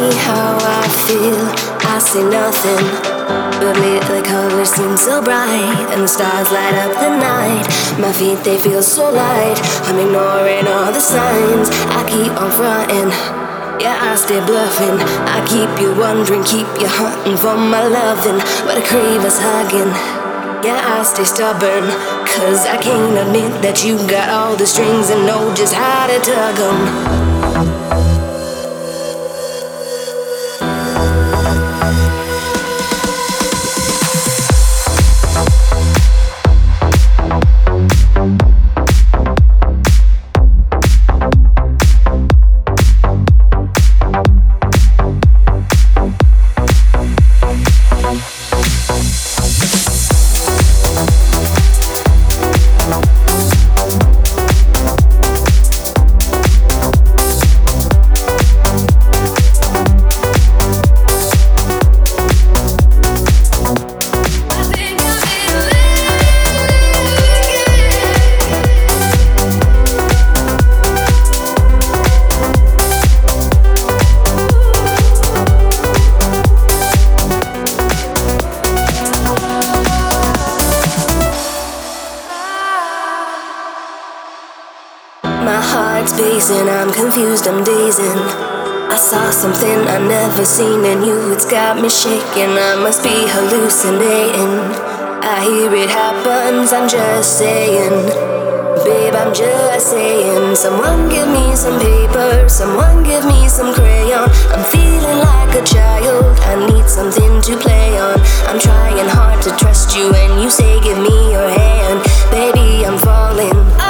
they feel i see nothing but little like a star so bright and the stars light. Up the night my feet they feel so light i'm ignoring all the signs. I keep on fronting. Yeah, I stay bluffing. I keep you wondering, keep you hunting for my loving. But I crave us hugging. Yeah, I stay stubborn. Cause I can't admit that you got all the strings and know just how to tug them. Never seen in you, it's got me shaking. I must be hallucinating. I hear it happens, I'm just saying. Babe, I'm just saying. Someone give me some paper, someone give me some crayon. I'm feeling like a child, I need something to play on. I'm trying hard to trust you, and you say, Give me your hand. Baby, I'm falling.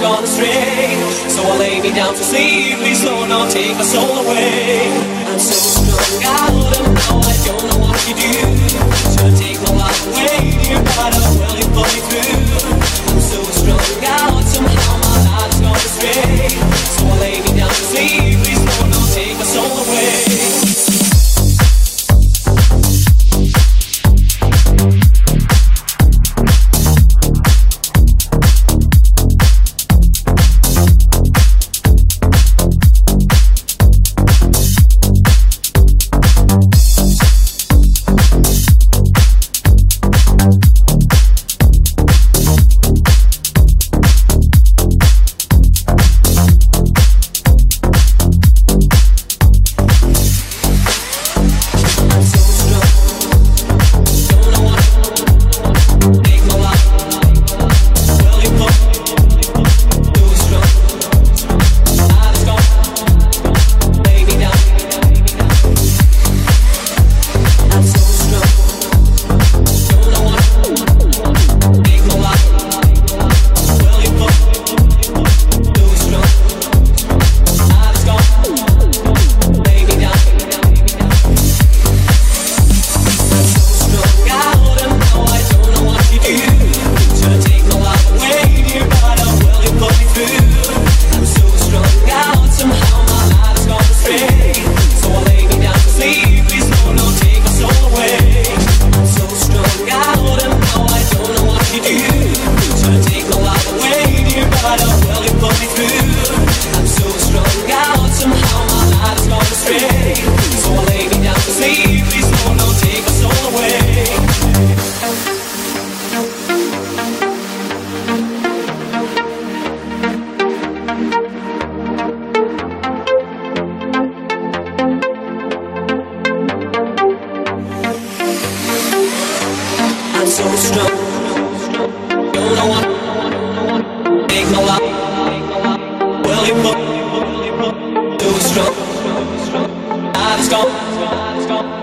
gone astray. So I lay me down to sleep. Please, Lord, not take my soul away. I'm so strung out, and now I don't know what to do.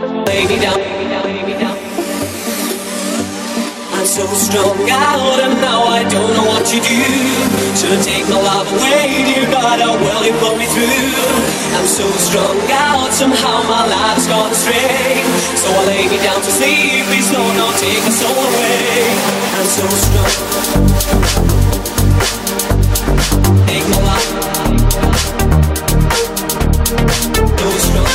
lay me down. I'm so strung out and now I don't know what to do. To take my love away, dear God, oh, or will you pull me through? I'm so strung out, somehow my life's gone astray. So I lay me down to sleep, please Lord, don't take my soul away. I'm so strong. Take my life. So strung.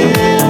Yeah.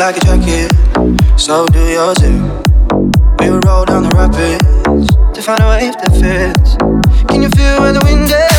like a jacket, so do yours too. We will roll down the rapids to find a wave that fits. Can you feel when the wind is?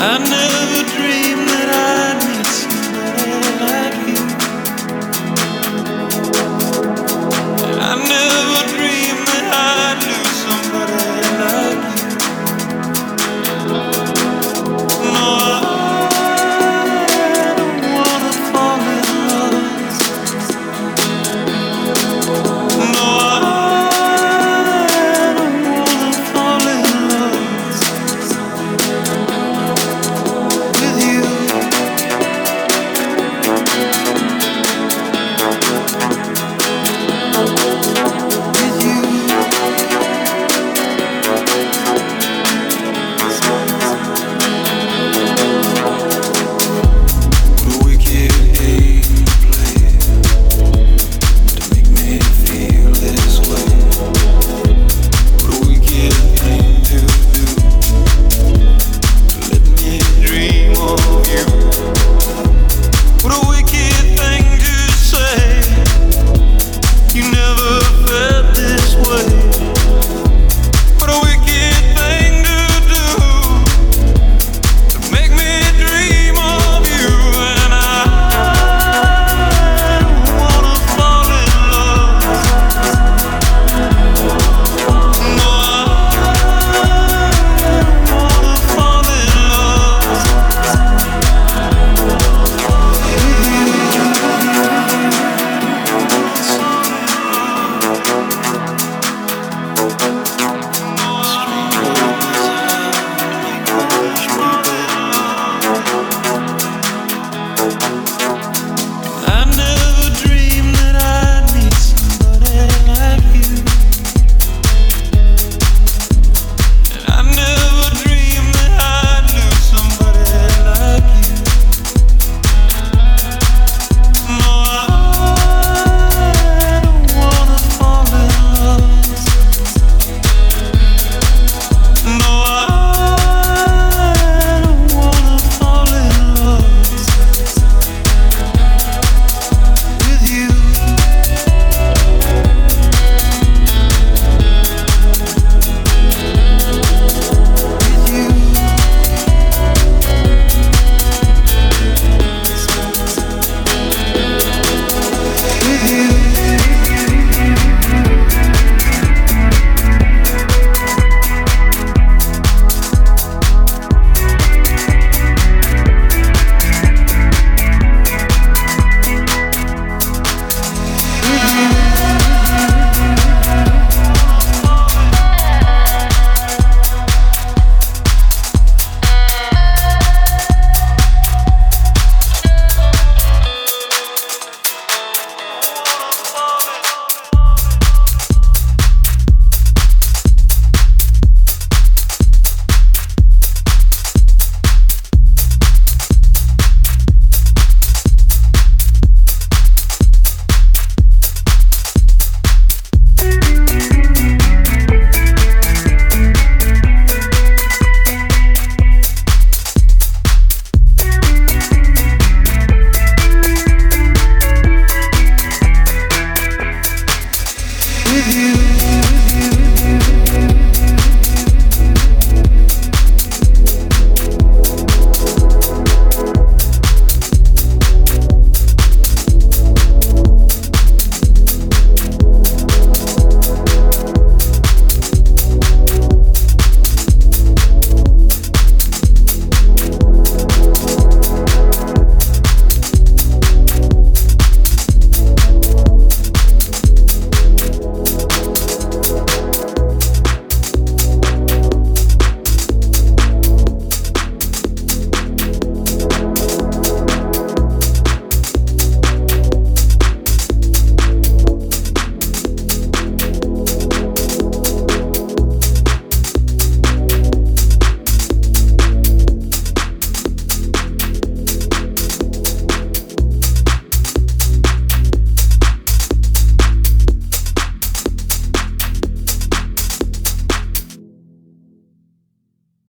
I never dreamed.